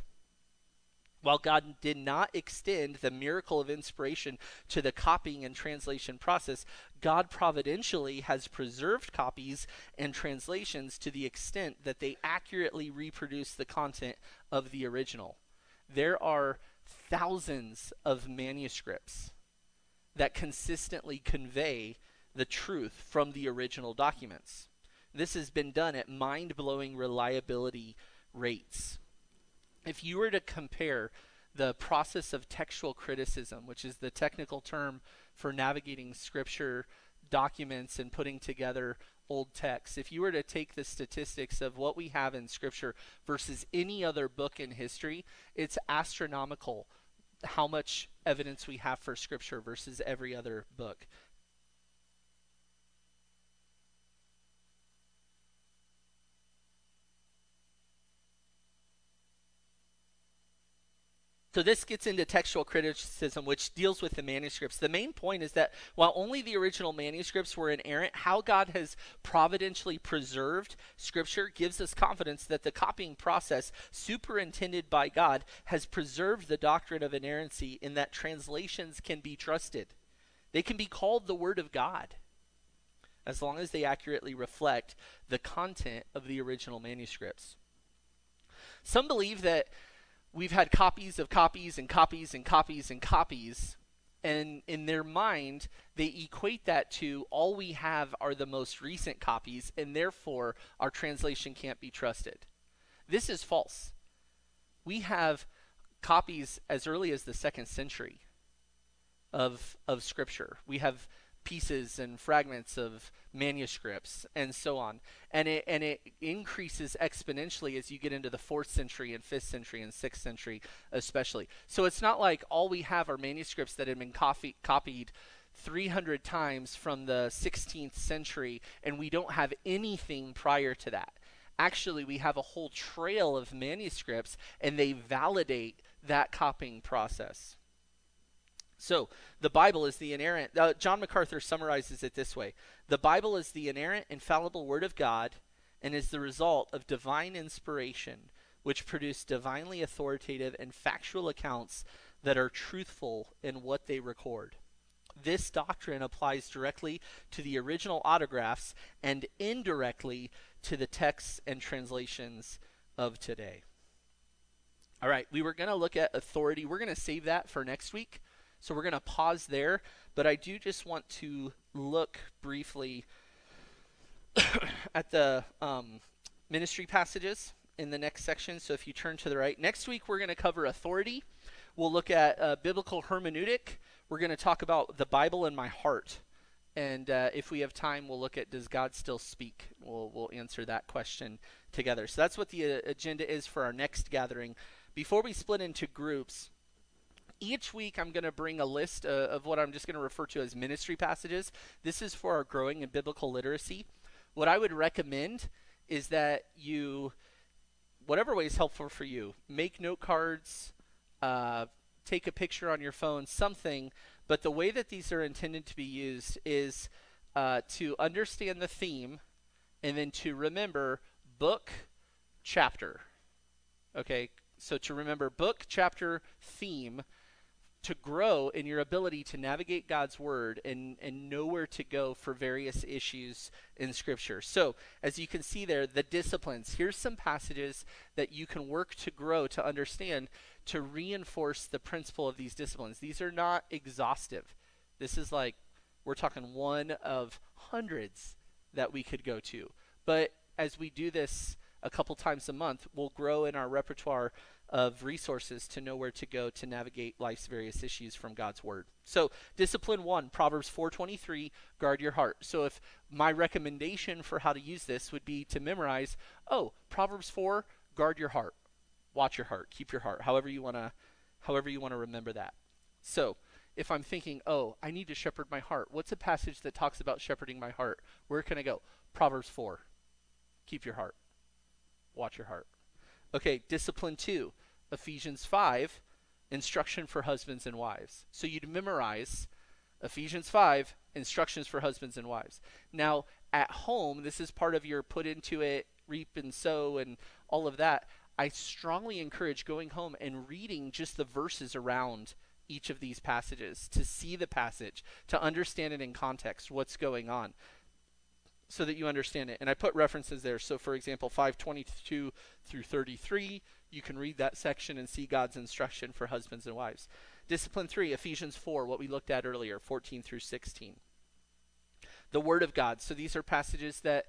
While God did not extend the miracle of inspiration to the copying and translation process, God providentially has preserved copies and translations to the extent that they accurately reproduce the content of the original. There are thousands of manuscripts that consistently convey the truth from the original documents. This has been done at mind blowing reliability rates. If you were to compare the process of textual criticism, which is the technical term for navigating scripture documents and putting together old texts, if you were to take the statistics of what we have in scripture versus any other book in history, it's astronomical how much evidence we have for scripture versus every other book. So this gets into textual criticism, which deals with the manuscripts. The main point is that while only the original manuscripts were inerrant, how God has providentially preserved Scripture gives us confidence that the copying process, superintended by God, has preserved the doctrine of inerrancy in that translations can be trusted. They can be called the Word of God as long as they accurately reflect the content of the original manuscripts. Some believe that we've had copies of copies and copies and copies and copies and in their mind they equate that to all we have are the most recent copies and therefore our translation can't be trusted. This is false. We have copies as early as the second century of of scripture. We have pieces and fragments of manuscripts and so on. And it and it increases exponentially as you get into the 4th century and 5th century and 6th century especially. So it's not like all we have are manuscripts that have been coffee, copied 300 times from the 16th century and we don't have anything prior to that. Actually we have a whole trail of manuscripts and they validate that copying process so, the Bible is the inerrant. Uh, John MacArthur summarizes it this way The Bible is the inerrant, infallible Word of God and is the result of divine inspiration, which produce divinely authoritative and factual accounts that are truthful in what they record. This doctrine applies directly to the original autographs and indirectly to the texts and translations of today. All right, we were going to look at authority. We're going to save that for next week. So we're going to pause there, but I do just want to look briefly at the um, ministry passages in the next section. So if you turn to the right, next week we're going to cover authority. We'll look at uh, biblical hermeneutic. We're going to talk about the Bible in my heart. And uh, if we have time, we'll look at does God still speak? We'll, we'll answer that question together. So that's what the uh, agenda is for our next gathering. Before we split into groups, each week I'm going to bring a list uh, of what I'm just going to refer to as ministry passages. This is for our growing in biblical literacy. What I would recommend is that you, whatever way is helpful for you, make note cards, uh, take a picture on your phone, something. But the way that these are intended to be used is uh, to understand the theme and then to remember book, chapter. Okay, so to remember book, chapter, theme to grow in your ability to navigate God's word and, and know where to go for various issues in Scripture. So, as you can see there, the disciplines. Here's some passages that you can work to grow to understand to reinforce the principle of these disciplines. These are not exhaustive. This is like, we're talking one of hundreds that we could go to. But as we do this a couple times a month, we'll grow in our repertoire of resources to know where to go to navigate life's various issues from God's word. So, discipline 1, Proverbs 4:23, guard your heart. So if my recommendation for how to use this would be to memorize, oh, Proverbs 4, guard your heart. Watch your heart, keep your heart. However you want to however you want to remember that. So, if I'm thinking, "Oh, I need to shepherd my heart." What's a passage that talks about shepherding my heart? Where can I go? Proverbs 4. Keep your heart. Watch your heart. Okay, discipline 2. Ephesians 5, instruction for husbands and wives. So you'd memorize Ephesians 5, instructions for husbands and wives. Now, at home, this is part of your put into it, reap and sow, and all of that. I strongly encourage going home and reading just the verses around each of these passages to see the passage, to understand it in context, what's going on, so that you understand it. And I put references there. So, for example, 522 through 33, you can read that section and see God's instruction for husbands and wives. Discipline 3, Ephesians 4, what we looked at earlier, 14 through 16. The Word of God. So these are passages that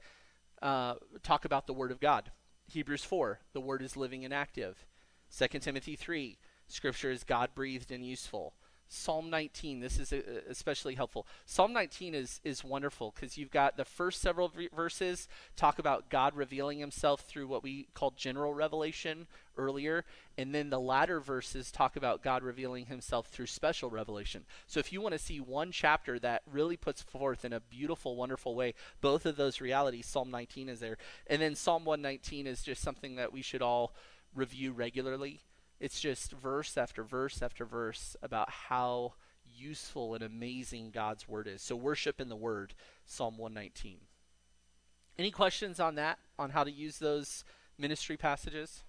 uh, talk about the Word of God. Hebrews 4, the Word is living and active. 2 Timothy 3, Scripture is God breathed and useful. Psalm 19. This is uh, especially helpful. Psalm 19 is is wonderful because you've got the first several verses talk about God revealing Himself through what we call general revelation earlier, and then the latter verses talk about God revealing Himself through special revelation. So if you want to see one chapter that really puts forth in a beautiful, wonderful way both of those realities, Psalm 19 is there, and then Psalm 119 is just something that we should all review regularly it's just verse after verse after verse about how useful and amazing God's word is. So worship in the word, Psalm 119. Any questions on that, on how to use those ministry passages?